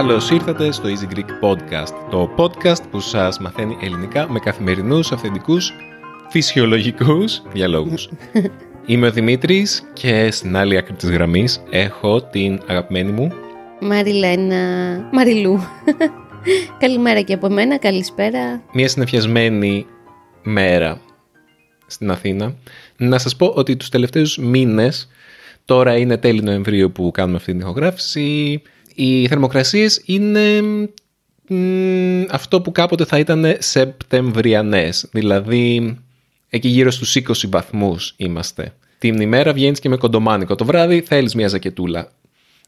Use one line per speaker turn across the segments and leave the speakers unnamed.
Καλώς ήρθατε στο Easy Greek Podcast, το podcast που σας μαθαίνει ελληνικά με καθημερινούς, αυθεντικούς, φυσιολογικούς διαλόγους. Είμαι ο Δημήτρης και στην άλλη άκρη της γραμμής έχω την αγαπημένη μου
Μαριλένα, Μαριλού. Καλημέρα και από μένα, καλησπέρα.
μια συνεφιασμένη μέρα στην Αθήνα. Να σας πω ότι τους τελευταίους μήνες, τώρα είναι τέλη Νοεμβρίου που κάνουμε αυτή την ηχογράφηση, οι θερμοκρασίες είναι μ, αυτό που κάποτε θα ήταν σεπτεμβριανές, δηλαδή εκεί γύρω στους 20 βαθμούς είμαστε. Την ημέρα βγαίνεις και με κοντομάνικο, το βράδυ θέλεις μια ζακετούλα.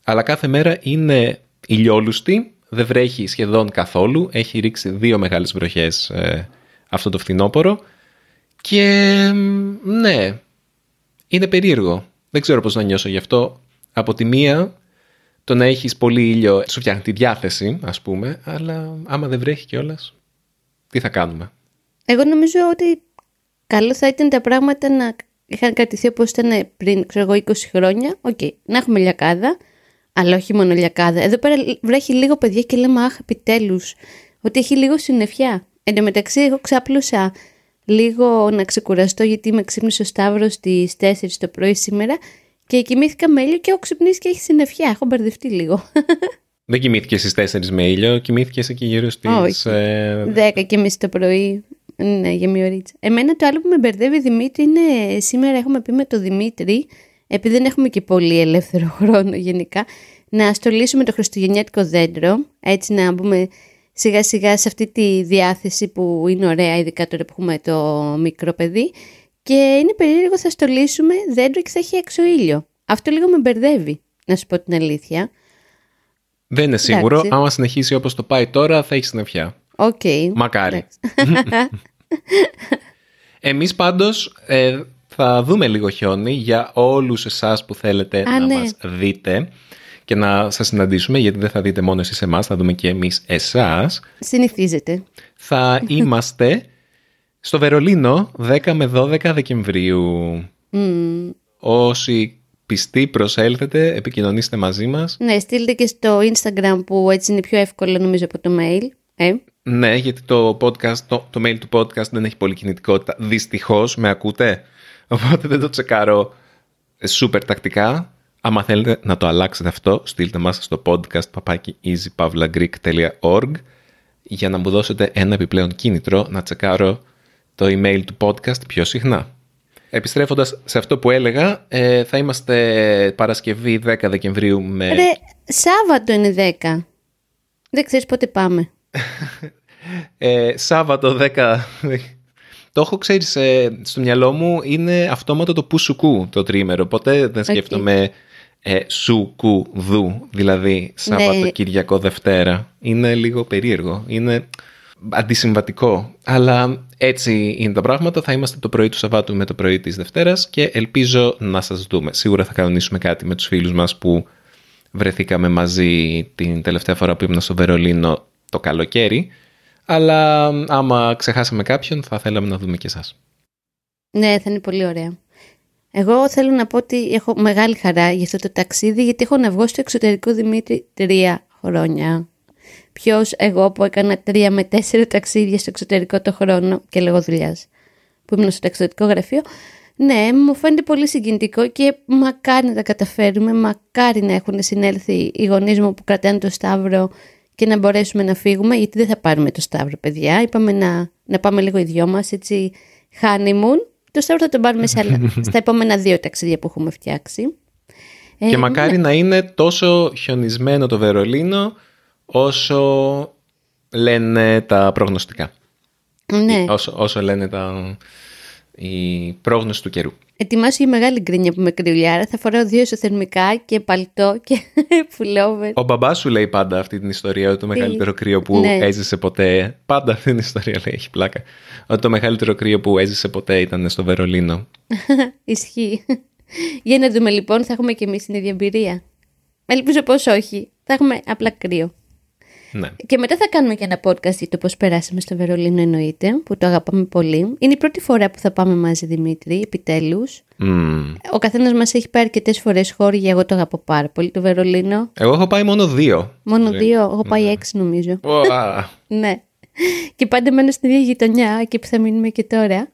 Αλλά κάθε μέρα είναι ηλιόλουστη, δεν βρέχει σχεδόν καθόλου, έχει ρίξει δύο μεγάλες βροχές ε, αυτό το φθινόπωρο και μ, ναι, είναι περίεργο. Δεν ξέρω πώς να νιώσω γι' αυτό. Από τη μία, το να έχεις πολύ ήλιο σου φτιάχνει τη διάθεση, ας πούμε, αλλά άμα δεν βρέχει κιόλας, τι θα κάνουμε;
Εγώ νομίζω ότι καλό θα ήταν τα πράγματα να είχαν κρατηθεί όπως ήταν πριν, ξέρω εγώ, 20 χρόνια. Οκ, να έχουμε λιακάδα, αλλά όχι μόνο λιακάδα. Εδώ πέρα βρέχει λίγο παιδιά και λέμε αχ, επιτέλους, ότι έχει λίγο συννεφιά. Εν τω μεταξύ, εγώ ξάπλωσα λίγο να ξεκουραστώ γιατί με ξύπνησε ο Σταύρος στις 4 το πρωί σήμερα και κοιμήθηκα με ήλιο και έχω ξυπνήσει και έχει συννεφιά. Έχω μπερδευτεί λίγο.
Δεν κοιμήθηκε στις 4 με ήλιο, κοιμήθηκες εκεί γύρω στις...
Όχι.
ε,
10 και μισή το πρωί. Ναι, για μία ωρίτσα. Εμένα το άλλο που με μπερδεύει Δημήτρη είναι σήμερα έχουμε πει με το Δημήτρη, επειδή δεν έχουμε και πολύ ελεύθερο χρόνο γενικά, να στολίσουμε το χριστουγεννιάτικο δέντρο, έτσι να μπούμε σιγά σιγά σε αυτή τη διάθεση που είναι ωραία, ειδικά τώρα που έχουμε το μικρό παιδί. Και είναι περίεργο, θα στολίσουμε δέντρο και θα έχει έξω ήλιο. Αυτό λίγο με μπερδεύει, να σου πω την αλήθεια.
δεν είναι σίγουρο,
Εντάξει.
άμα συνεχίσει όπως το πάει τώρα θα έχει συννεφιά.
Οκ.
Μακάρι. Εμείς πάντως ε, θα δούμε λίγο χιόνι για όλους εσάς που θέλετε
Α,
να
ναι.
μας δείτε και να σας συναντήσουμε γιατί δεν θα δείτε μόνο εσείς εμάς, θα δούμε και εμείς εσάς.
Συνηθίζεται.
Θα είμαστε στο Βερολίνο 10 με 12 Δεκεμβρίου.
Μμμ.
Όσοι πιστοί προσέλθετε, επικοινωνήστε μαζί μας.
Ναι, στείλτε και στο Instagram που έτσι είναι πιο εύκολο νομίζω από το mail. Ε.
Ναι, γιατί το podcast, το, το mail του podcast δεν έχει πολύ κινητικότητα. Δυστυχώς, με ακούτε; Οπότε δεν το τσεκάρω σούπερ τακτικά. Άμα θέλετε να το αλλάξετε αυτό, στείλτε μας στο podcast papaki easypavlagreek.org για να μου δώσετε ένα επιπλέον κίνητρο να τσεκάρω το email του podcast πιο συχνά. Επιστρέφοντας σε αυτό που έλεγα, ε, θα είμαστε Παρασκευή 10 Δεκεμβρίου με...
Ρε, Σάββατο είναι 10. Δεν ξέρεις πότε πάμε.
Ε, Σάββατο 10. Το έχω, ξέρεις, ε, στο μυαλό μου είναι αυτόματο το που σου κου το τρίμερο. Ποτέ δεν σκέφτομαι ε, σου κου δου, δηλαδή Σάββατο,
Ναι.
Κυριακό, Δευτέρα. Είναι λίγο περίεργο. Είναι αντισυμβατικό. Αλλά έτσι είναι τα πράγματα. Θα είμαστε το πρωί του Σαββάτου με το πρωί της Δευτέρας και ελπίζω να σας δούμε. Σίγουρα θα κανονίσουμε κάτι με τους φίλους μας που βρεθήκαμε μαζί την τελευταία φορά που ήμουν στο Βερολίνο το καλοκαίρι. Αλλά άμα ξεχάσαμε κάποιον θα θέλαμε να δούμε και εσάς.
Ναι, θα είναι πολύ ωραία. Εγώ θέλω να πω ότι έχω μεγάλη χαρά για αυτό το ταξίδι, γιατί έχω να βγω στο εξωτερικό Δημήτρη τρία χρόνια. Ποιος εγώ που έκανα τρία με τέσσερα ταξίδια στο εξωτερικό το χρόνο και λόγω δουλειάς που ήμουν στο ταξιδιωτικό γραφείο. Ναι, μου φαίνεται πολύ συγκινητικό και μακάρι να τα καταφέρουμε, μακάρι να έχουν συνέλθει οι γονείς μου που κρατάνε το Σταύρο και να μπορέσουμε να φύγουμε, γιατί δεν θα πάρουμε το Σταύρο, παιδιά. Είπαμε να, να πάμε λίγο οι δυο μας, έτσι, honeymoon. Το Σταύρο θα τον πάρουμε σε άλλα, στα επόμενα δύο ταξίδια που έχουμε φτιάξει. Ε,
Και μακάρι να είναι τόσο χιονισμένο το Βερολίνο όσο λένε τα προγνωστικά.
Ναι,
Όσο, όσο λένε τα, η πρόγνωση του καιρού.
ετοιμάσου για μεγάλη γκρίνια που με κρυουλιάρα. Θα φοράω δύο ισοθερμικά και παλτό και πουλόβερ.
Ο μπαμπάς σου λέει πάντα αυτή την ιστορία ότι το μεγαλύτερο κρύο που
Ναι.
έζησε ποτέ. Πάντα αυτή την ιστορία λέει, έχει πλάκα. Ότι το μεγαλύτερο κρύο που έζησε ποτέ ήταν στο Βερολίνο.
Ισχύει. Για να δούμε λοιπόν, θα έχουμε και εμείς την ίδια εμπειρία. Ελπίζω πως όχι. Θα έχουμε απλά κρύο.
Ναι.
Και μετά θα κάνουμε και ένα podcast για το πώς περάσαμε στο Βερολίνο εννοείται, που το αγαπάμε πολύ. Είναι η πρώτη φορά που θα πάμε μαζί Δημήτρη, επιτέλους.
Μμμ.
Ο καθένας μας έχει πάει αρκετές φορές χώρια, εγώ το αγαπώ πάρα πολύ το Βερολίνο.
Εγώ έχω πάει μόνο δύο.
Μόνο
Ναι.
δύο, έχω πάει έξι νομίζω.
Ωα.
Ναι. Και πάντα μένω στην ίδια γειτονιά, εκεί που θα μείνουμε και τώρα.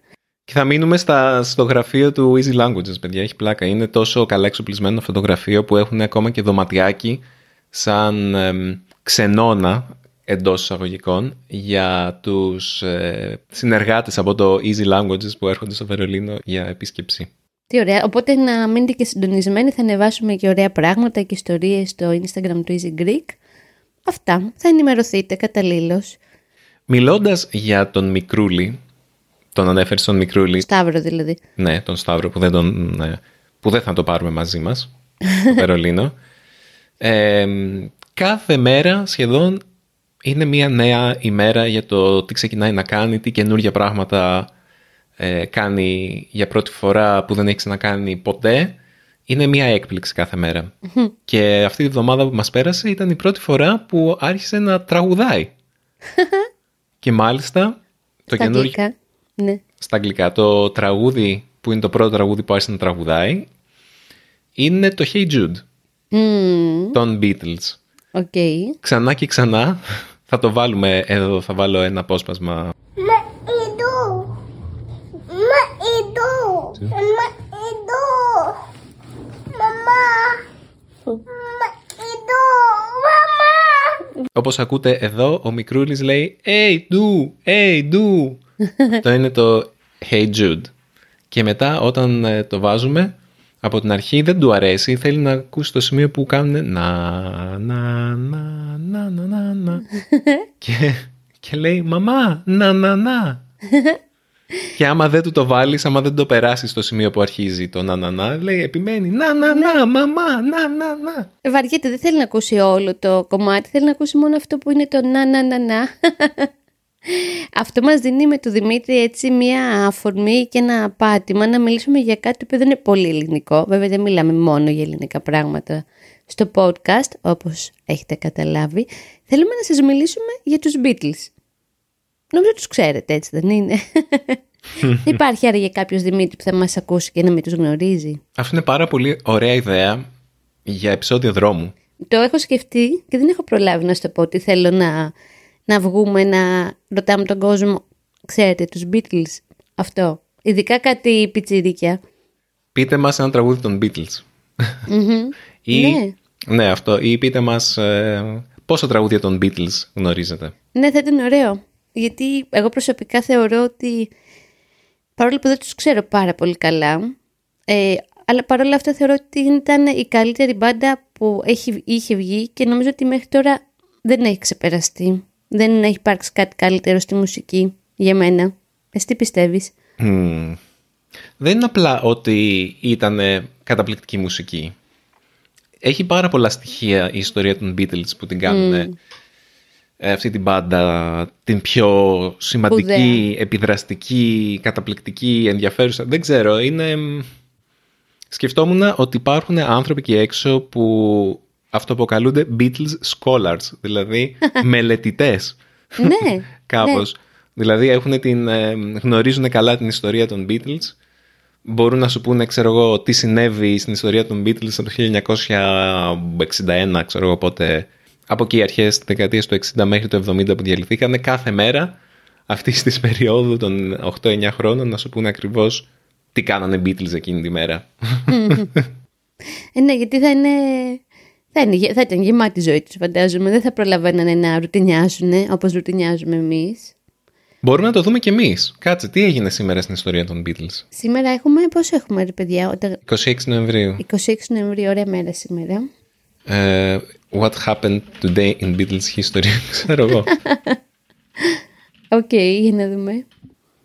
Και θα μείνουμε στα, στο γραφείο του Easy Languages, παιδιά. Έχει πλάκα. Είναι τόσο καλά εξοπλισμένο αυτό το γραφείο που έχουν ακόμα και δωματιάκι σαν εμ, ξενώνα εντός εισαγωγικών για τους ε, συνεργάτες από το Easy Languages που έρχονται στο Βερολίνο για επίσκεψη.
Τι ωραία. Οπότε να μείνετε και συντονισμένοι, θα ανεβάσουμε και ωραία πράγματα και ιστορίες στο Instagram του Easy Greek. Αυτά. Θα ενημερωθείτε καταλήλως.
Μιλώντας για τον Μικρούλη, τον ανέφερες στον Μικρούλη,
Σταύρο δηλαδή.
ναι, τον Σταύρο που δεν, τον, ε, που δεν θα το πάρουμε μαζί μας, στο Βερολίνο. Ε, κάθε μέρα σχεδόν είναι μια νέα ημέρα για το τι ξεκινάει να κάνει, τι καινούργια πράγματα ε, κάνει για πρώτη φορά που δεν έχει ξανακάνει ποτέ. Είναι μια έκπληξη κάθε μέρα. Και αυτή τη βδομάδα που μας πέρασε ήταν η πρώτη φορά που άρχισε να τραγουδάει. και μάλιστα το
Στα
καινούργιο
αγγλικά. Ναι.
στα αγγλικά. Το τραγούδι που είναι το πρώτο τραγούδι που άρχισε να τραγουδάει είναι το Hey Jude
Μμμ,
των Beatles.
OK.
Ξανά και ξανά θα το βάλουμε εδώ, θα βάλω ένα απόσπασμα.
Mak itu. Mak itu. Mak itu. Mama. Mak itu. Mama.
Όπως ακούτε εδώ, ο Μικρούλης λέει Hey do, hey do. Αυτό είναι το Hey Jude. Και μετά όταν ε, το βάζουμε, από την αρχή δεν του αρέσει, θέλει να ακούσει το σημείο που κάνουν να, να, να, να, να, να, να. και, και λέει μαμά, να, να, να. και άμα δεν του το βάλεις, άμα δεν το περάσεις στο σημείο που αρχίζει το να, να, να, λέει επιμένει να, να, να, μαμά, να, να, να.
Ε, Βαριέται, δεν θέλει να ακούσει όλο το κομμάτι, θέλει να ακούσει μόνο αυτό που είναι το να να να να. Αυτό μας δίνει με του Δημήτρη έτσι μια αφορμή και ένα πάτημα να μιλήσουμε για κάτι που δεν είναι πολύ ελληνικό. Βέβαια δεν μιλάμε μόνο για ελληνικά πράγματα στο podcast, όπως έχετε καταλάβει. Θέλουμε να σας μιλήσουμε για τους Beatles. Νομίζω τους ξέρετε, έτσι δεν είναι. Δεν Υπάρχει άραγε κάποιος Δημήτρη που θα μας ακούσει και να μην τους γνωρίζει;
Αυτό είναι πάρα πολύ ωραία ιδέα για επεισόδιο δρόμου.
Το έχω σκεφτεί και δεν έχω προλάβει να σου το πω ότι θέλω να, να βγούμε να ρωτάμε τον κόσμο. Ξέρετε, τους Beatles. Αυτό. Ειδικά κάτι πιτσιρίκια.
Πείτε μας ένα τραγούδι των Beatles. Ή,
Ναι.
ναι, αυτό. Ή πείτε μας ε, πόσα τραγούδια των Beatles γνωρίζετε.
Ναι, θα ήταν ωραίο. Γιατί εγώ προσωπικά θεωρώ ότι παρόλο που δεν τους ξέρω πάρα πολύ καλά, ε, αλλά παρόλα αυτά θεωρώ ότι ήταν η καλύτερη μπάντα που έχει, είχε βγει και νομίζω ότι μέχρι τώρα δεν έχει ξεπεραστεί. Δεν έχει υπάρξει κάτι καλύτερο στη μουσική για μένα. Εσύ τι πιστεύεις;
Μμμ. Δεν είναι απλά ότι ήταν καταπληκτική μουσική. Έχει πάρα πολλά στοιχεία η ιστορία των Beatles που την κάνουν ε, αυτή την μπάντα την πιο σημαντική,
Σπουδαία.
επιδραστική, καταπληκτική, ενδιαφέρουσα. Δεν ξέρω, είναι... μ, Σκεφτόμουν ότι υπάρχουν άνθρωποι εκεί έξω που αυτοποκαλούνται Beatles scholars, δηλαδή μελετητές
ναι,
κάπως. Δηλαδή έχουν την, ε, γνωρίζουν καλά την ιστορία των Beatles. Μπορούν να σου πούνε, ξέρω εγώ, τι συνέβη στην ιστορία των Beatles το 1961, ξέρω εγώ πότε. Από εκεί αρχές της δεκαετίας του 60 μέχρι το 70 που διαλυθήκανε κάθε μέρα αυτή της περίοδου των 8-9 χρόνων να σου πούνε ακριβώς τι κάνανε Beatles εκείνη τη μέρα.
Ε, ναι, γιατί θα είναι... Θα, είναι, γε- θα ήταν γεμάτη η ζωή τους φαντάζομαι. Δεν θα προλαβαίνανε να ρουτινιάσουν όπως ρουτινιάζουμε εμείς.
Μπορούμε να το δούμε κι εμείς. Κάτσε, τι έγινε σήμερα στην ιστορία των Beatles;
Σήμερα έχουμε, πώς έχουμε ρε παιδιά, όταν...
26 Νοεμβρίου.
26 Νοεμβρίου, ωραία μέρα σήμερα.
Ε, what happened today in Beatles history, ξέρω εγώ.
Οκ, για να δούμε.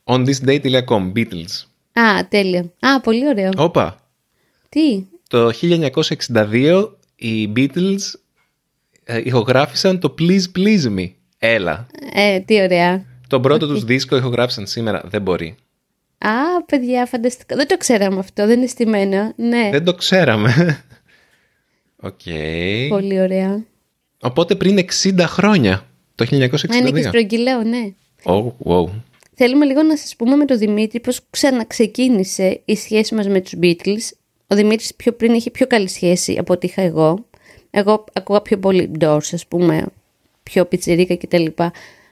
On this day.com, Beatles.
Α, τέλεια. Α, πολύ ωραίο.
Όπα,
Τι,
το 1962 οι Beatles ε, ηχογράφησαν το Please Please Me. Έλα.
ε, τι ωραία.
Το πρώτο τους δίσκο ηχογράφησαν σήμερα. Δεν μπορεί.
Α, παιδιά, φανταστικό. Δεν το ξέραμε αυτό, δεν είναι στημένο. Ναι.
Δεν το ξέραμε. Οκ.
Πολύ ωραία.
Οπότε πριν 60 χρόνια, το 1962.
Α, είναι και στρογγυλό, ναι.
Oh, wow.
Θέλουμε λίγο να σας πούμε με τον Δημήτρη πώς ξαναξεκίνησε η σχέση μας με τους Beatles. Ο Δημήτρης πιο πριν είχε πιο καλή σχέση από ό,τι είχα εγώ. Εγώ ακούγα πιο πολύ Doors, ας πούμε, πιο πιτσιρίκα κτλ.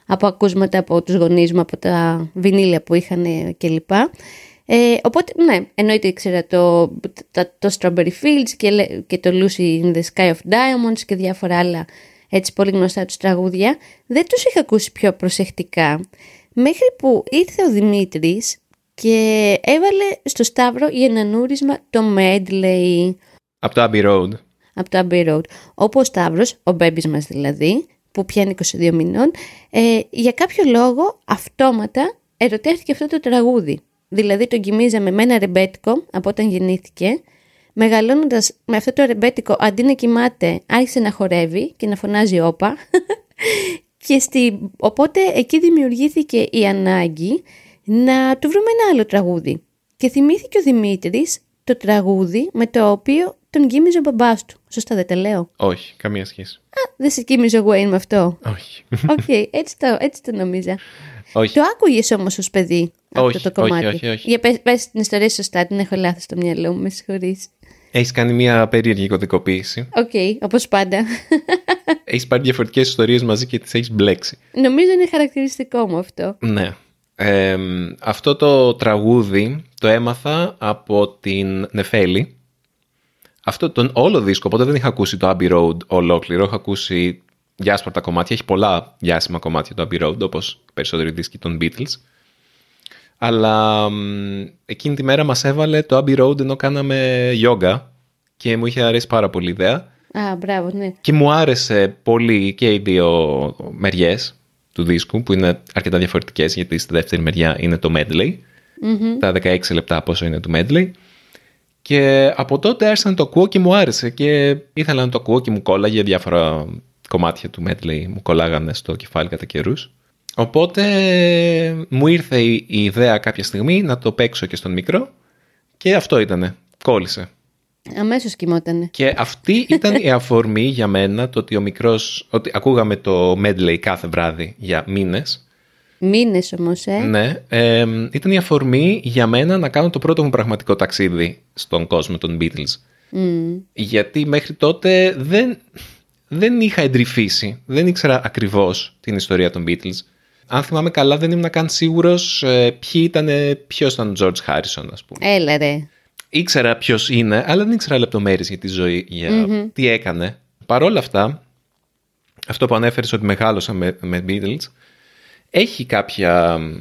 Από ακούσματα από τους γονείς μου, από τα βινίλια που είχαν κλπ. Ε, οπότε, ναι, εννοείται ήξερα το, το, το Strawberry Fields και, λέ- και το Lucy in the Sky of Diamonds και διάφορα άλλα έτσι πολύ γνωστά τους τραγούδια. Δεν τους είχα ακούσει πιο προσεκτικά. Μέχρι που ήρθε ο Δημήτρης και έβαλε στο Σταύρο για ένα νούρισμα το medley
Από το Abbey Road.
από το Abbey Road. Όπου ο Σταύρος, ο μπέμπης μας δηλαδή, που πιάνει 22 μηνών, ε, για κάποιο λόγο αυτόματα ερωτεύτηκε αυτό το τραγούδι. Δηλαδή τον κοιμίζαμε με ένα ρεμπέτικο από όταν γεννήθηκε. Μεγαλώνοντας με αυτό το ρεμπέτικο, αντί να κοιμάται, άρχισε να χορεύει και να φωνάζει όπα. και στη... Οπότε εκεί δημιουργήθηκε η ανάγκη να του βρούμε ένα άλλο τραγούδι. Και θυμήθηκε ο Δημήτρης το τραγούδι με το οποίο τον κοίμιζε ο μπαμπάς του. Σωστά δεν τα λέω;
Όχι, καμία σχέση.
Α, δεν σε κοίμιζε ο Wayne με αυτό;
Όχι.
Οκ, έτσι, το, έτσι το νόμιζα.
όχι.
Το άκουγες όμως ως παιδί
Όχι,
αυτό το
όχι,
κομμάτι;
όχι, όχι.
Για πες, πες την ιστορία σωστά, την έχω λάθος στο μυαλό μου, με συγχωρείς.
Έχεις κάνει μια περίεργη κωδικοποίηση.
Οκ, όπως πάντα.
Έχεις πάρει διαφορετικές ιστορίες μαζί και τις έχεις μπλέξει.
Νομίζω είναι χαρακτηριστικό μου αυτό.
Ναι. Ε, αυτό το τραγούδι το έμαθα από την Νεφέλη. Αυτό τον όλο δίσκο, οπότε δεν είχα ακούσει το Abbey Road ολόκληρο. Έχω ακούσει διάσπαρτα κομμάτια. Έχει πολλά διάσημα κομμάτια το Abbey Road, όπως περισσότεροι δίσκοι των Beatles. Αλλά μ, εκείνη τη μέρα μας έβαλε το Abbey Road ενώ κάναμε yoga και μου είχε αρέσει πάρα πολύ η ιδέα.
Α, μπράβο, ναι.
Και μου άρεσε πολύ και οι δύο μεριές του δίσκου που είναι αρκετά διαφορετικές γιατί στη δεύτερη μεριά είναι το medley. Τα 16 λεπτά πόσο είναι του medley. Και από τότε άρχισα να το ακούω και μου άρεσε και ήθελα να το ακούω και μου κόλλαγε διάφορα κομμάτια του medley μου κολλάγανε στο κεφάλι κατά καιρούς. Οπότε μου ήρθε η η ιδέα κάποια στιγμή να το παίξω και στον μικρό και αυτό ήτανε. Κόλλησε.
Αμέσως κοιμότανε.
Και αυτή ήταν η αφορμή για μένα το ότι ο μικρός, ότι ακούγαμε το medley κάθε βράδυ για μήνες.
Μήνες όμως, ε.
Ναι, ε, ήταν η αφορμή για μένα να κάνω το πρώτο μου πραγματικό ταξίδι στον κόσμο των Beatles.
Μμ.
Γιατί μέχρι τότε δεν, δεν είχα εντρυφήσει, δεν ήξερα ακριβώς την ιστορία των Beatles. Αν θυμάμαι καλά δεν ήμουν καν σίγουρος ε, ποιοι ήταν, ποιος ήταν ο George Harrison ας πούμε.
Έλα ρε.
Ήξερα ποιος είναι, αλλά δεν ήξερα λεπτομέρειες για τη ζωή, για τι έκανε. Παρ' όλα αυτά, αυτό που ανέφερες ότι μεγάλωσα με, με Beatles, έχει κάποια μ,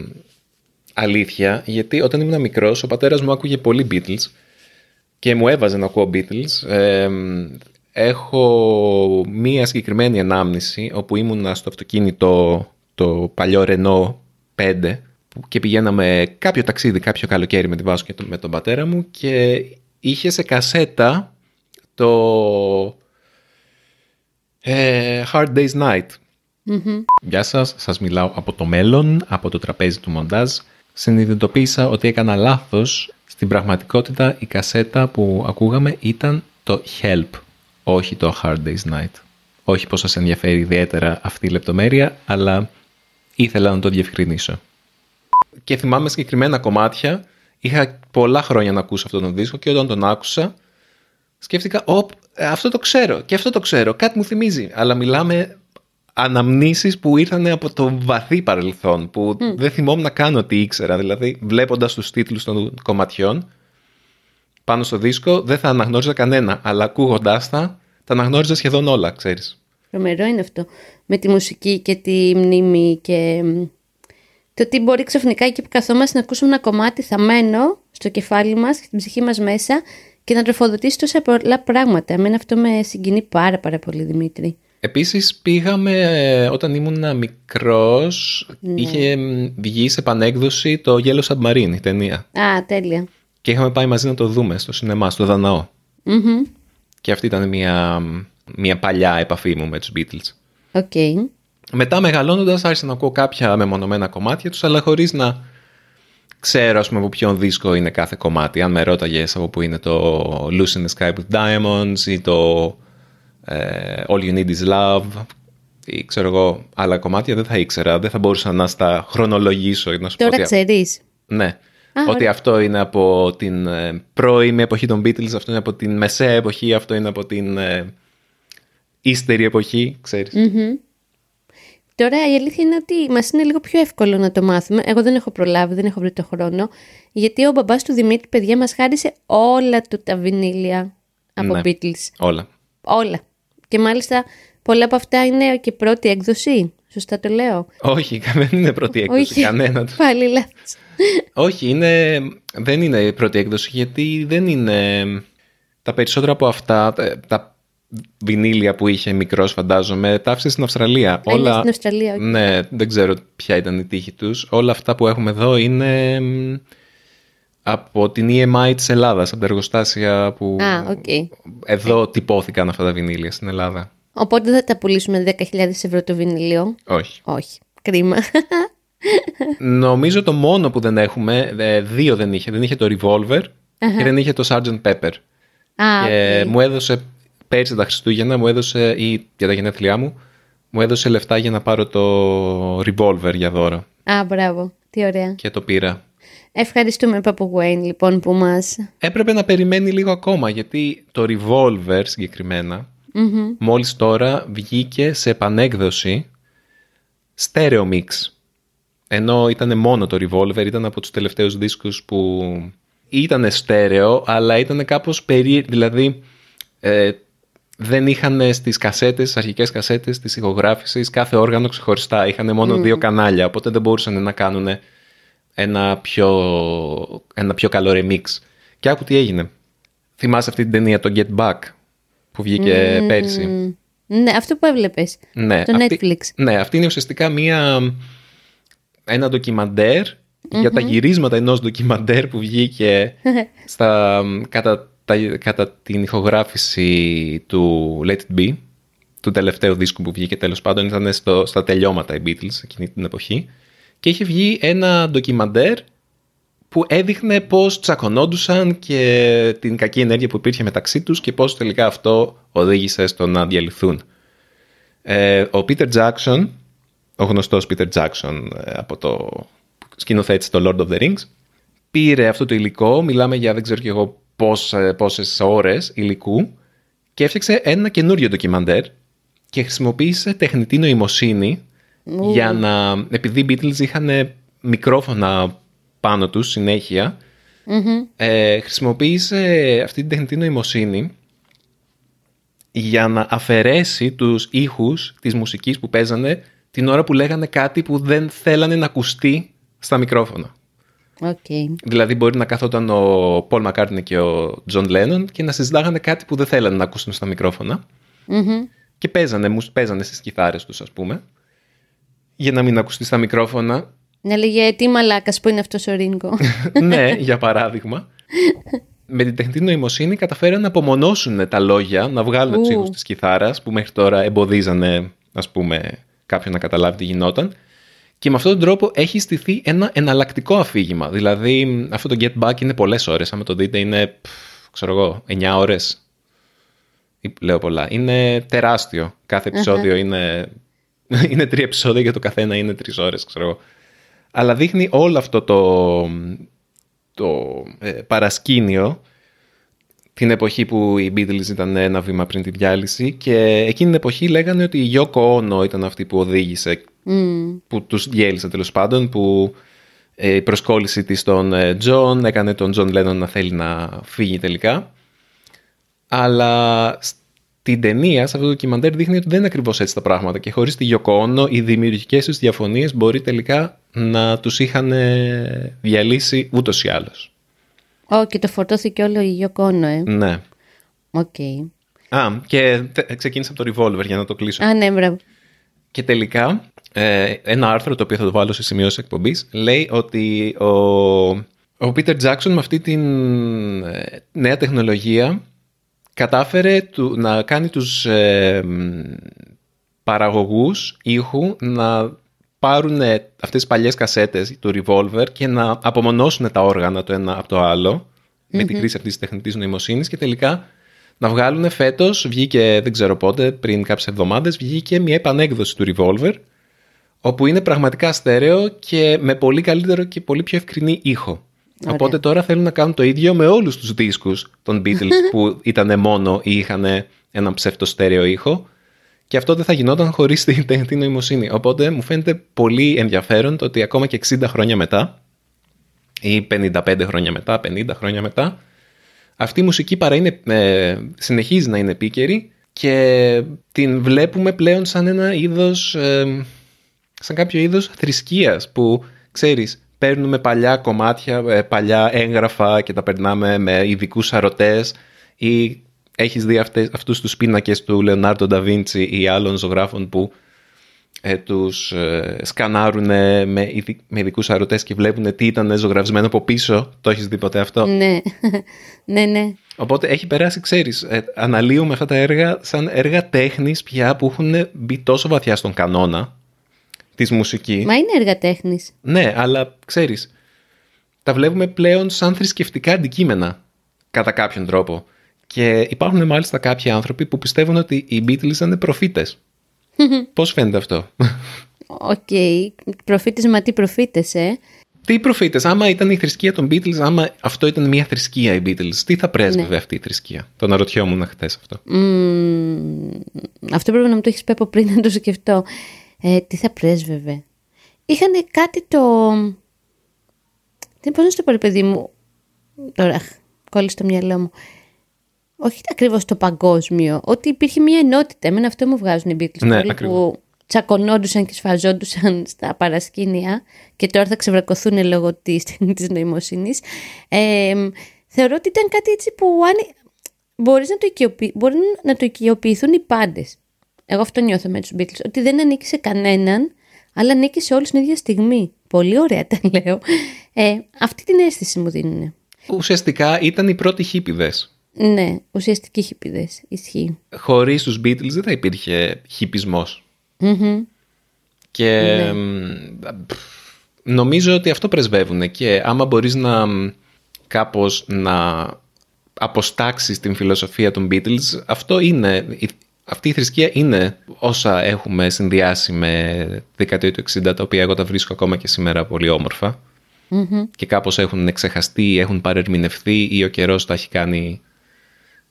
αλήθεια, γιατί όταν ήμουν μικρός, ο πατέρας μου άκουγε πολύ Beatles και μου έβαζε να ακούω Beatles. Ε, μ, έχω μία συγκεκριμένη ανάμνηση, όπου ήμουνα στο αυτοκίνητο το παλιό Renault 5 που- και πηγαίναμε κάποιο ταξίδι, κάποιο καλοκαίρι με τη Βάσο και το- με τον πατέρα μου και είχε σε κασέτα το ε, Hard Day's Night. Γεια σας, σας μιλάω από το μέλλον, από το τραπέζι του μοντάζ. Συνειδητοποίησα ότι έκανα λάθος. Στην πραγματικότητα η κασέτα που ακούγαμε ήταν το Help, όχι το Hard Day's Night. Όχι πως σας ενδιαφέρει ιδιαίτερα αυτή η λεπτομέρεια, αλλά ήθελα να το διευκρινίσω. Και θυμάμαι συγκεκριμένα κομμάτια. Είχα πολλά χρόνια να ακούσω αυτόν τον δίσκο και όταν τον άκουσα σκέφτηκα, «Οπ, ε, αυτό το ξέρω και αυτό το ξέρω, κάτι μου θυμίζει. Αλλά μιλάμε αναμνήσεις που ήρθαν από το βαθύ παρελθόν, που δεν θυμόμουν να κάνω ότι ήξερα. Δηλαδή, βλέποντας τους τίτλους των κομματιών πάνω στο δίσκο, δεν θα αναγνώριζα κανένα, αλλά ακούγοντάς τα, τα αναγνώριζα σχεδόν όλα, ξέρεις.
Τρομερό είναι αυτό. Με τη μουσική και τη μνήμη και μ, το τι μπορεί ξαφνικά εκεί που καθόμαστε να ακούσουμε ένα κομμάτι θαμμένο στο κεφάλι μας και την ψυχή μας μέσα και να τροφοδοτήσει τόσα πολλά πράγματα. Εμένα αυτό με συγκινεί πάρα πάρα πολύ Δημήτρη.
Επίσης πήγαμε ε, όταν ήμουν μικρός, είχε μ, βγει σε πανέκδοση το Yellow Submarine, η ταινία.
Α, τέλεια.
Και είχαμε πάει μαζί να το δούμε στο σινεμά, στο Δαναό.
Μμμ.
Και αυτή ήταν μια, μια παλιά επαφή μου με τους Beatles.
OK.
Μετά μεγαλώνοντας άρχισα να ακούω κάποια μεμονωμένα κομμάτια τους, αλλά χωρίς να ξέρω ας πούμε, από ποιον δίσκο είναι κάθε κομμάτι. Αν με ρώταγες από πού είναι το Lucy in the Sky with Diamonds ή το ε, All You Need Is Love ή ξέρω εγώ άλλα κομμάτια δεν θα ήξερα, δεν θα μπορούσα να στα χρονολογήσω. Να σου πω
Τώρα
ότι-
ξέρεις.
Ναι.
Α,
ότι
ωραία.
αυτό είναι από την ε, πρώιμη εποχή των Beatles, αυτό είναι από την μεσαία εποχή, αυτό είναι από την ε, ύστερη εποχή, ξέρεις.
Τώρα η αλήθεια είναι ότι μας είναι λίγο πιο εύκολο να το μάθουμε. Εγώ δεν έχω προλάβει, δεν έχω βρει το χρόνο. Γιατί ο μπαμπάς του Δημήτρη, παιδιά, μας χάρισε όλα του τα βινίλια από
Ναι.
Beatles.
Όλα.
Όλα. Και μάλιστα πολλά από αυτά είναι και πρώτη έκδοση. Σωστά το λέω.
Όχι, δεν είναι πρώτη έκδοση κανένα του.
Πάλι λάθος.
Όχι, είναι, δεν είναι η πρώτη έκδοση γιατί δεν είναι τα περισσότερα από αυτά, τα, τα βινίλια που είχε μικρός φαντάζομαι, τα άφησε στην Αυστραλία.
είναι στην Αυστραλία, όχι.
Ναι, δεν ξέρω ποια ήταν η τύχη τους. Όλα αυτά που έχουμε εδώ είναι μ, από την EMI της Ελλάδας, από τα εργοστάσια που
Α, οκ.
εδώ τυπώθηκαν αυτά τα βινίλια στην Ελλάδα.
Οπότε δεν θα τα πουλήσουμε 10.000 ευρώ το βινίλιο;
Όχι.
Όχι. Κρίμα.
Νομίζω το μόνο που δεν έχουμε, ε, δύο δεν είχε. Δεν είχε το Revolver και δεν είχε το Sgt. Pepper.
Α,
Και
οκ.
μου έδωσε πέρσι τα Χριστούγεννα, μου έδωσε, ή για τα γενέθλιά μου, μου έδωσε λεφτά για να πάρω το Revolver για δώρο.
Α, μπράβο. Τι ωραία.
Και το πήρα.
Ευχαριστούμε, παππού Γουέιν, λοιπόν, που μας...
Έπρεπε να περιμένει λίγο ακόμα, γιατί το Revolver συγκεκριμένα, μόλις τώρα βγήκε σε επανέκδοση stereo mix. Ενώ ήταν μόνο το Revolver, ήταν από τους τελευταίους δίσκους που ήταν στέρεο, αλλά ήταν κάπως περίεργο, δηλαδή ε, δεν είχαν στις κασέτες, στις αρχικές κασέτες της ηχογράφησης κάθε όργανο ξεχωριστά. Είχαν μόνο δύο κανάλια, οπότε δεν μπορούσαν να κάνουν ένα πιο, ένα πιο καλό remix. Και άκου τι έγινε. Θυμάσαι αυτή την ταινία, το Get Back, που βγήκε πέρσι;
Μ, Ναι, αυτό που έβλεπες.
Ναι,
Το
αυτή,
Netflix.
Ναι, αυτή είναι ουσιαστικά μία, ένα ντοκιμαντέρ για τα γυρίσματα ενός ντοκιμαντέρ που βγήκε στα, κατά, τα- κατά την ηχογράφηση του Let It Be, του τελευταίου δίσκου που βγήκε τέλος πάντων, ήταν στο, στα τελειώματα οι Beatles εκείνη την εποχή και είχε βγει ένα ντοκιμαντέρ που έδειχνε πώς τσακωνόντουσαν και την κακή ενέργεια που υπήρχε μεταξύ τους και πώς τελικά αυτό οδήγησε στο να διαλυθούν. Ε, ο Peter Jackson, ο γνωστός Peter Jackson ε, από το σκηνοθέτησε το Lord of the Rings, πήρε αυτό το υλικό, μιλάμε για δεν ξέρω και εγώ πώς, ε, πόσες ώρες υλικού και έφτιαξε ένα καινούριο ντοκιμαντέρ και χρησιμοποίησε τεχνητή νοημοσύνη για να, επειδή οι Beatles είχαν μικρόφωνα πάνω τους συνέχεια, ε, χρησιμοποίησε αυτή την τεχνητή νοημοσύνη για να αφαιρέσει τους ήχους της μουσικής που παίζανε την ώρα που λέγανε κάτι που δεν θέλανε να ακουστεί στα μικρόφωνα.
Οκ.
Δηλαδή μπορεί να καθόταν ο Paul McCartney και ο John Lennon και να συζητάγανε κάτι που δεν θέλανε να ακούσουν στα μικρόφωνα και παίζανε, μους- παίζανε στις κιθάρες τους ας πούμε για να μην ακουστεί στα μικρόφωνα
Να λέγε τι μαλάκας που είναι αυτός ο Ρίγκο.
ναι, για παράδειγμα. Με την τεχνητή νοημοσύνη καταφέραν να απομονώσουν τα λόγια, να βγάλουν τους
Ου.
ήχους της κιθάρας που μέχρι τώρα εμποδίζανε, ας πούμε, κάποιον να καταλάβει τι γινόταν. Και με αυτόν τον τρόπο έχει στηθεί ένα εναλλακτικό αφήγημα. Δηλαδή, αυτό το Get Back είναι πολλές ώρες. Αν το δείτε, είναι, πφ, ξέρω εγώ, 9 ώρες. Ή Λέω πολλά. Είναι τεράστιο. Κάθε επεισόδιο είναι, είναι τρία επεισόδια και το καθένα είναι τρεις ώρες, ξέρω εγώ. Αλλά δείχνει όλο αυτό το, το ε, παρασκήνιο την εποχή που οι Beatles ήταν ένα βήμα πριν τη διάλυση και εκείνη την εποχή λέγανε ότι η Yoko Ono ήταν αυτή που οδήγησε, που τους διέλυσε τέλος πάντων, που ε, η προσκόλληση της στον ε, John έκανε τον John Lennon να θέλει να φύγει τελικά. Αλλά στην ταινία, σε αυτό το ντοκιμαντέρ, δείχνει ότι δεν είναι ακριβώς έτσι τα πράγματα και χωρίς τη Yoko Ono οι δημιουργικές τους διαφωνίες μπορεί τελικά να τους είχαν ε, διαλύσει ούτως ή άλλως.
Ω, και το φορτώθηκε όλο η Yoko Ono, ε.
Ναι.
Οκ.
Α, και τε- ξεκίνησα από το Revolver για να το κλείσω.
Α, ναι, μπράβο.
Και τελικά, ε, ένα άρθρο το οποίο θα το βάλω σε σημειώσεις εκπομπής, λέει ότι ο, ο Peter Jackson με αυτή την ε, νέα τεχνολογία κατάφερε του, να κάνει τους ε, μ, παραγωγούς ήχου να πάρουν ε, αυτές τις παλιές κασέτες του Revolver και να απομονώσουν τα όργανα το ένα από το άλλο με τη χρήση αυτής της τεχνητής νοημοσύνης και τελικά να βγάλουν φέτος, βγήκε δεν ξέρω πότε, πριν κάποιες εβδομάδες, βγήκε μια επανέκδοση του Revolver, όπου είναι πραγματικά στέρεο και με πολύ καλύτερο και πολύ πιο ευκρινή ήχο.
Ωραία.
Οπότε τώρα θέλουν να κάνουν το ίδιο με όλους τους δίσκους των Beatles που ήταν μόνο ή είχαν έναν ψευτοστέρεο ήχο και αυτό δεν θα γινόταν χωρίς την τεχνητή νοημοσύνη. Οπότε μου φαίνεται πολύ ενδιαφέρον το ότι ακόμα και 60 χρόνια μετά ή 55 χρόνια μετά, 50 χρόνια μετά αυτή η μουσική παρά είναι, ε, συνεχίζει να είναι επίκαιρη και την βλέπουμε πλέον σαν ένα είδος, ε, σαν κάποιο είδος θρησκείας που ξέρεις παίρνουμε παλιά κομμάτια, ε, παλιά έγγραφα και τα περνάμε με ειδικούς αρωτές ή έχεις δει αυτές, αυτούς τους πίνακες του Λεωνάρντο Νταβίντσι ή άλλων ζωγράφων που ε, τους ε, σκανάρουν με, ειδι- με ειδικούς αρωτές και βλέπουν τι ήταν ζωγραφισμένο από πίσω. Το έχεις δει ποτέ αυτό;
Ναι, ναι, ναι.
Οπότε έχει περάσει, ξέρεις, ε, αναλύουμε αυτά τα έργα σαν έργα τέχνης πια που έχουν μπει τόσο βαθιά στον κανόνα της μουσικής.
Μα είναι έργα τέχνης.
Ναι, αλλά ξέρεις, τα βλέπουμε πλέον σαν θρησκευτικά αντικείμενα κατά κάποιον τρόπο. Και υπάρχουν μάλιστα κάποιοι άνθρωποι που πιστεύουν ότι οι Beatles ήταν προφήτες. Πώς φαίνεται αυτό;
Οκ, προφήτες μα τι προφήτες, ε;
τι προφήτες, άμα ήταν η θρησκεία των Beatles, άμα αυτό ήταν μια θρησκεία οι Beatles, τι θα πρέσβευε αυτή η θρησκεία; Το αναρωτιόμουν χτες αυτό.
Μμμ, αυτό πρέπει να μου το έχεις πει από πριν να το σκεφτώ. Ε, τι θα πρέσβευε; Είχαν κάτι το... Δεν πώς να σου το πω, ρε παιδί μου. Τώρα, αχ, κόλλησε το μυαλό μου. Όχι ακριβώς το παγκόσμιο. Ότι υπήρχε μια ενότητα. Εμένα αυτό μου βγάζουν οι Beatles.
Ναι,
Όλοι
ακριβώς.
που τσακωνόντουσαν και σφαζόντουσαν στα παρασκήνια και τώρα θα ξεβρακωθούν λόγω της, της νοημοσύνης. Ε, θεωρώ ότι ήταν κάτι έτσι που αν, μπορείς να το οικειοποιη... μπορεί να το οικειοποιηθούν οι πάντες. Εγώ αυτό νιώθω με τους Beatles, ότι δεν ανήκει σε κανέναν, αλλά ανήκει σε όλους την ίδια στιγμή. Πολύ ωραία τα λέω. Ε, αυτή την αίσθηση μου δίνουν.
Ουσιαστικά ήταν οι πρώτοι χίπιδες.
Ναι, ουσιαστικοί χιπηδές. Ισχύει.
Χωρίς τους Beatles δεν θα υπήρχε χιπισμός. Και μ, πφ, νομίζω ότι αυτό πρεσβεύουν και άμα μπορείς να μ, κάπως να αποστάξεις την φιλοσοφία των Beatles, αυτό είναι, η- αυτή η θρησκεία είναι όσα έχουμε συνδυάσει με δεκαετία του 60, τα οποία εγώ τα βρίσκω ακόμα και σήμερα πολύ όμορφα και κάπως έχουν ξεχαστεί, έχουν παρερμηνευθεί ή ο καιρός τα έχει κάνει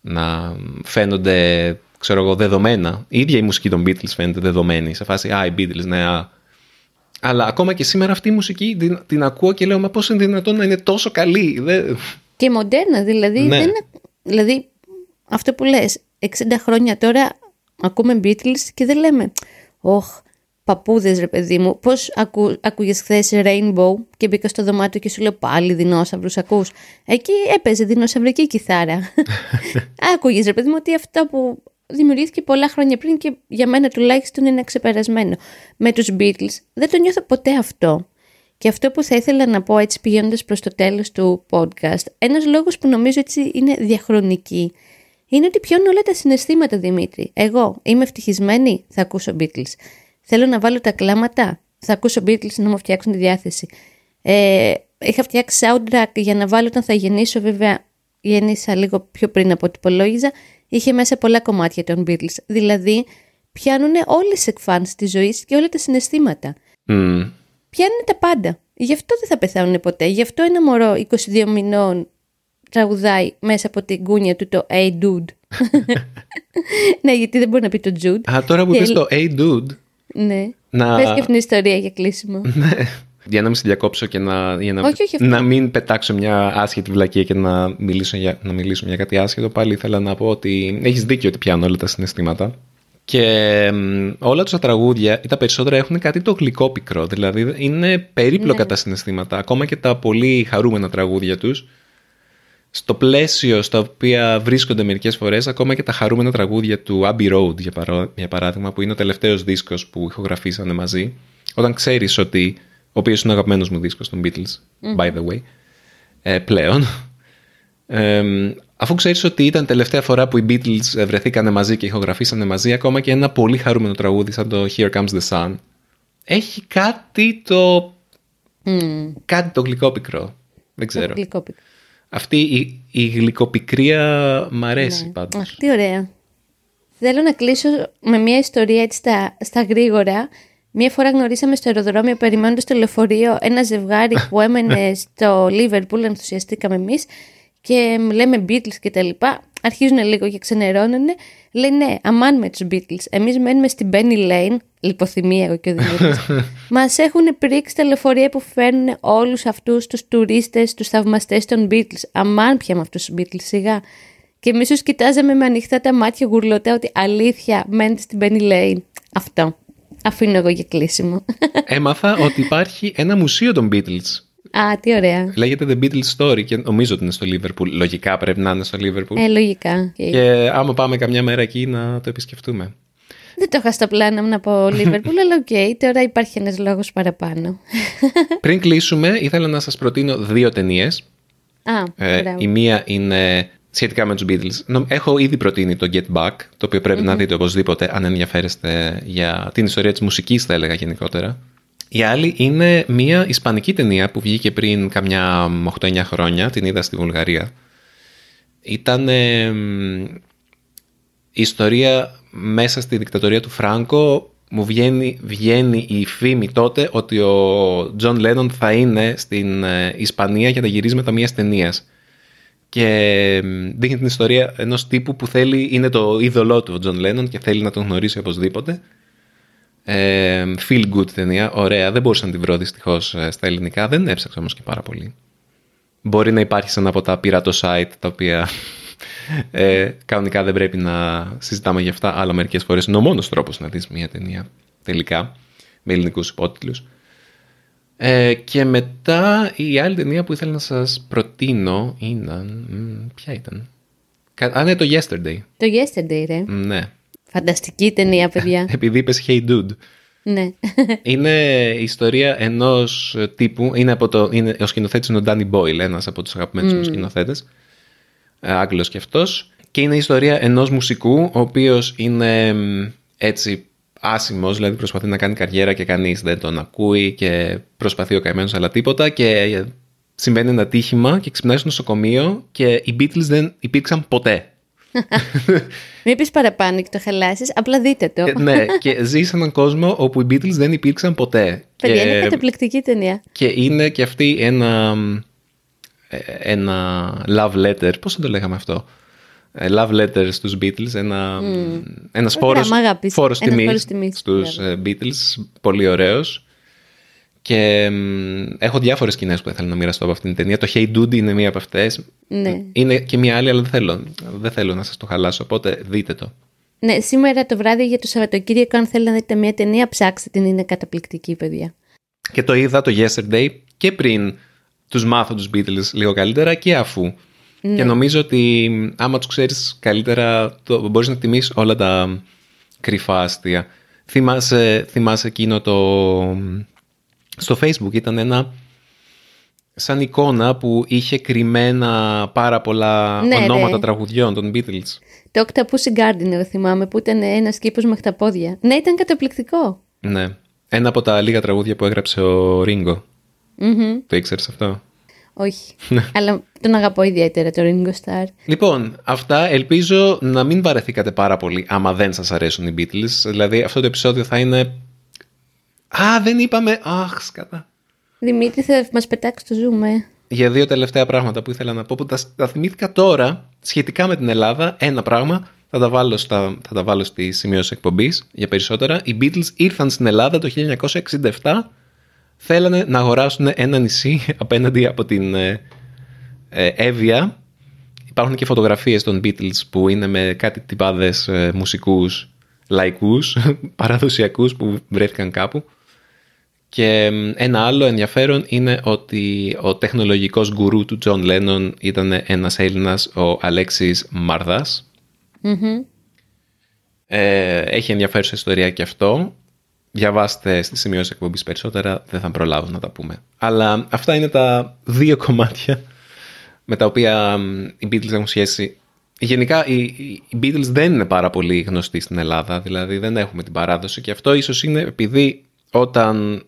να φαίνονται, ξέρω εγώ, δεδομένα. Η ίδια η μουσική των Beatles φαίνεται δεδομένη. Σε φάση, α, οι Beatles, ναι, α. Αλλά ακόμα και σήμερα αυτή η μουσική την, την ακούω και λέω, μα πώς είναι δυνατόν να είναι τόσο καλή. Δεν...
Και μοντέρνα, δηλαδή.
Ναι.
Δεν, δηλαδή, αυτό που λες, 60 χρόνια τώρα ακούμε Beatles και δεν λέμε, όχ, παππούδες ρε παιδί μου, πώς ακού, ακούγες χθες Rainbow και μπήκα στο δωμάτιο και σου λέω πάλι δεινόσαυρους ακούς. Εκεί έπαιζε δεινοσαυρική κιθάρα. Άκουγες ρε παιδί μου ότι αυτό που δημιουργήθηκε πολλά χρόνια πριν και για μένα τουλάχιστον είναι ξεπερασμένο. Με τους Beatles δεν το νιώθω ποτέ αυτό. Και αυτό που θα ήθελα να πω έτσι πηγαίνοντας προς το τέλος του podcast, ένας λόγος που νομίζω έτσι είναι διαχρονική, είναι ότι πιώνουν όλα τα συναισθήματα, Δημήτρη. Εγώ είμαι ευτυχισμένη, θα ακούσω Beatles. Θέλω να βάλω τα κλάματα, θα ακούσω Beatles να μου φτιάξουν τη διάθεση. Ε, είχα φτιάξει soundtrack για να βάλω όταν θα γεννήσω, βέβαια γέννησα λίγο πιο πριν από ό,τι υπολόγιζα, είχε μέσα πολλά κομμάτια των Beatles. Δηλαδή, πιάνουν όλες τις εκφάνσεις της ζωής και όλα τα συναισθήματα
Μμ.
πιάνουν τα πάντα. Γι' αυτό δεν θα πεθάνουν ποτέ. Γι' αυτό ένα μωρό 22 μηνών τραγουδάει μέσα από την κούνια του το Hey Dude. ναι, γιατί δεν μπορεί να πει το Jude.
Α, τώρα που
Και-
πες το Hey Dude,
Ναι.
Να-
Πες και αυτήν την ιστορία για κλείσιμο.
για να μην σε διακόψω και να, για να,
Όχι, όχι, αυτό.
να μην πετάξω μια άσχετη βλακία και να μιλήσω, για, να μιλήσω για κάτι άσχετο, πάλι ήθελα να πω ότι έχεις δίκιο ότι πιάνω όλα τα συναισθήματα. Και μ, όλα τους τα τραγούδια ή τα περισσότερα έχουν κάτι το γλυκό πικρό. Δηλαδή είναι περίπλοκα τα συναισθήματα. Ακόμα και τα πολύ χαρούμενα τραγούδια τους. Στο πλαίσιο στα οποία βρίσκονται μερικές φορές, ακόμα και τα χαρούμενα τραγούδια του Abbey Road, για, παρά- για παράδειγμα, που είναι ο τελευταίος δίσκος που ηχογραφήσανε μαζί, όταν ξέρεις ότι, ο οποίος είναι ο αγαπημένος μου δίσκος των Beatles, by the way, ε, πλέον, ε, αφού ξέρεις ότι ήταν τελευταία φορά που οι Beatles ε, βρεθήκανε μαζί και ηχογραφήσανε μαζί, ακόμα και ένα πολύ χαρούμενο τραγούδι σαν το Here Comes the Sun, έχει κάτι το,
Μμμ,
κάτι το γλυκό πικρό. Δεν ξέρω.
γλυκό πικρό.
Αυτή η, η γλυκοπικρία μ' αρέσει
Ναι.
πάντως.
Αχ, τι ωραία. Θέλω να κλείσω με μια ιστορία έτσι στα, στα γρήγορα. Μία φορά γνωρίσαμε στο αεροδρόμιο περιμένοντας το λεωφορείο ένα ζευγάρι που έμενε στο Λίβερπουλ, ενθουσιαστήκαμε εμείς και λέμε Beatles και τα λοιπά. Αρχίζουν λίγο και ξενερώνουν. Λέει ναι, αμάν με τους Beatles. Εμείς μένουμε στην Penny Lane, λιποθυμία εγώ και ο Δημήτρης. Μας έχουν πρίξει τα λεωφορεία που φέρνουν όλους αυτούς τους τουρίστες, τους θαυμαστές των Beatles. Αμάν πια με αυτούς τους Beatles, σιγά. Και εμείς τους κοιτάζαμε με ανοιχτά τα μάτια γουρλωτά ότι αλήθεια μένετε στην Penny Lane. Αυτό. Αφήνω εγώ για κλείσιμο.
Έμαθα ότι υπάρχει ένα μουσείο των Beatles.
Α, τι ωραία.
Λέγεται The Beatles Story και νομίζω ότι είναι στο Liverpool. Λογικά πρέπει να είναι στο Liverpool.
Ε, λογικά. Και...
Και άμα πάμε καμιά μέρα εκεί να το επισκεφτούμε.
Δεν το είχα στο πλάνο μου να πω Liverpool, αλλά οκ, τώρα υπάρχει ένας λόγος παραπάνω.
Πριν κλείσουμε, ήθελα να σας προτείνω δύο ταινίες.
Α,
Ε,
μπράβο.
η μία είναι σχετικά με τους Beatles. Νο- Έχω ήδη προτείνει το Get Back, το οποίο πρέπει να δείτε οπωσδήποτε αν ενδιαφέρεστε για την ιστορία της μουσικής, θα έλεγα γενικότερα. Η άλλη είναι μια ισπανική ταινία που βγήκε πριν καμιά 8-9 χρόνια, την είδα στη Βουλγαρία. Ήταν ε, μ, η ιστορία μέσα στη δικτατορία του Φράνκο μου βγαίνει, βγαίνει η φήμη τότε ότι ο Τζον Λένον θα είναι στην ε, Ισπανία για τα γυρίσματα μιας ταινίας. Και μ, δείχνει την ιστορία ενός τύπου που θέλει, είναι το είδωλό του ο Τζον Λένον και θέλει να τον γνωρίσει οπωσδήποτε. Ε, feel good ταινία, ωραία. Δεν μπορούσα να την βρω δυστυχώς στα ελληνικά. Δεν έψαξα όμως και πάρα πολύ. Μπορεί να υπάρχει σε ένα από τα πειρατό site τα οποία ε, κανονικά δεν πρέπει να συζητάμε για αυτά, αλλά μερικές φορές είναι ο μόνος τρόπος να δεις μια ταινία τελικά με ελληνικούς υπότιτλους. Ε, και μετά η άλλη ταινία που ήθελα να σας προτείνω ήταν... μ, ποια ήταν; Κα- Α, ναι, το Yesterday.
Το Yesterday, ρε.
Μ, Ναι.
Φανταστική ταινία, παιδιά.
Επειδή είπες Hey Dude.
ναι.
Είναι η ιστορία ενός τύπου, είναι, από το, είναι ο σκηνοθέτης είναι ο Danny Boyle, ένας από τους αγαπημένους μου σκηνοθέτες, ε, Άγγλος και αυτός, και είναι η ιστορία ενός μουσικού, ο οποίος είναι μ, έτσι άσημος, δηλαδή προσπαθεί να κάνει καριέρα και κανείς δεν τον ακούει και προσπαθεί ο καημένος αλλά τίποτα και ε, συμβαίνει ένα τύχημα και ξυπνάει στο νοσοκομείο και οι Beatles δεν υπήρξαν ποτέ.
Μην πεις παραπάνω και το χαλάσεις, απλά δείτε το.
Ε, ναι, και ζει σε έναν κόσμο όπου οι Beatles δεν υπήρξαν ποτέ.
Παιδιά,
και...
είναι καταπληκτική ταινία.
Και είναι και αυτή ένα, ε, ένα love letter, πώς θα το λέγαμε αυτό, Ε, love letter στους Beatles, ένα, ένας φόρος,
Γράμμα αγάπης.
φόρος
Ένας
τιμής,
φόρος τιμής,
στους ε, Beatles, πολύ ωραίος. Και μ, έχω διάφορες σκηνές που ήθελα να μοιραστώ από αυτήν την ταινία. Το Hey Dude είναι μία από αυτές.
Ναι.
Είναι και μία άλλη, αλλά δεν θέλω, δεν θέλω να σας το χαλάσω, οπότε δείτε το.
Ναι, σήμερα το βράδυ για το Σαββατοκύριακο, αν θέλετε να δείτε μια ταινία, ψάξτε την, είναι καταπληκτική, παιδιά.
Και το είδα το Yesterday και πριν τους μάθω τους Beatles λίγο καλύτερα και αφού. Και νομίζω ότι μ, άμα τους ξέρεις καλύτερα το, μπορείς να τιμήσεις όλα τα κρυφά αστεία. Θυμάσαι, θυμάσαι εκείνο το... Στο facebook ήταν ένα σαν εικόνα που είχε κρυμμένα πάρα πολλά
Ναι,
ονόματα
ρε.
τραγουδιών των Beatles.
Το Octopus Garden, θυμάμαι, που ήταν ένας κήπος μέχρι τα πόδια. Ναι, ήταν καταπληκτικό.
Ναι. Ένα από τα λίγα τραγούδια που έγραψε ο Ρίγκο.
Μμμ.
Το ήξερες αυτό;
Όχι.
Ναι.
Αλλά τον αγαπώ ιδιαίτερα, το Ringo Starr.
Λοιπόν, αυτά ελπίζω να μην βαρεθήκατε πάρα πολύ άμα δεν σας αρέσουν οι Beatles. Δηλαδή αυτό το επεισόδιο θα είναι... Α, δεν είπαμε... Αχ, σκατά.
Δημήτρη, θα μας πετάξει το zoom, ε.
Για δύο τελευταία πράγματα που ήθελα να πω που τα, τα θυμήθηκα τώρα σχετικά με την Ελλάδα. Ένα πράγμα θα τα βάλω, στα, θα τα βάλω στη σημείωση εκπομπής για περισσότερα. Οι Beatles ήρθαν στην Ελλάδα το 1967. Θέλανε να αγοράσουν ένα νησί απέναντι από την ε, ε, Εύβοια. Υπάρχουν και φωτογραφίες των Beatles που είναι με κάτι τυπάδες ε, μουσικούς λαϊκούς, παραδοσιακούς που βρέθηκαν κάπου. Και μ, ένα άλλο ενδιαφέρον είναι ότι ο τεχνολογικός γκουρού του Τζον Λένον ήταν ένας Έλληνας, ο Αλέξης Μαρδάς.
Μμμ.
Ε, έχει ενδιαφέρουσα ιστορία και αυτό. Διαβάστε στις σημειώσεις εκπομπής περισσότερα, δεν θα προλάβω να τα πούμε. Αλλά αυτά είναι τα δύο κομμάτια με τα οποία μ, οι Beatles έχουν σχέση. Γενικά οι, οι- οι Beatles δεν είναι πάρα πολύ γνωστοί στην Ελλάδα, δηλαδή δεν έχουμε την παράδοση και αυτό ίσως είναι επειδή όταν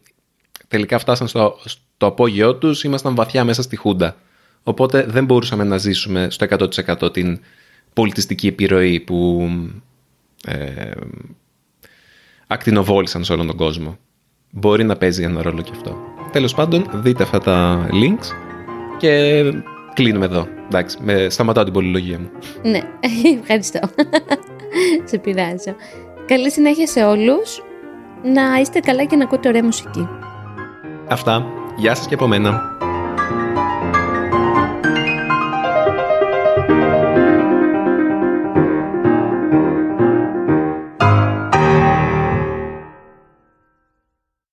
τελικά φτάσαν στο, στο απόγειό τους ήμασταν βαθιά μέσα στη Χούντα. Οπότε δεν μπορούσαμε να ζήσουμε στο 100% την πολιτιστική επιρροή που ε, ακτινοβόλησαν σε όλον τον κόσμο. Μπορεί να παίζει ένα ρόλο και αυτό. Τέλος πάντων, δείτε αυτά τα links και κλείνουμε εδώ. Εντάξει, με, σταματάω την πολυλογία μου.
Ναι, ευχαριστώ. σε πειράζω. Καλή συνέχεια σε όλους. Να είστε καλά και να ακούτε ωραία μουσική.
Αυτά. Γεια σας και από μένα.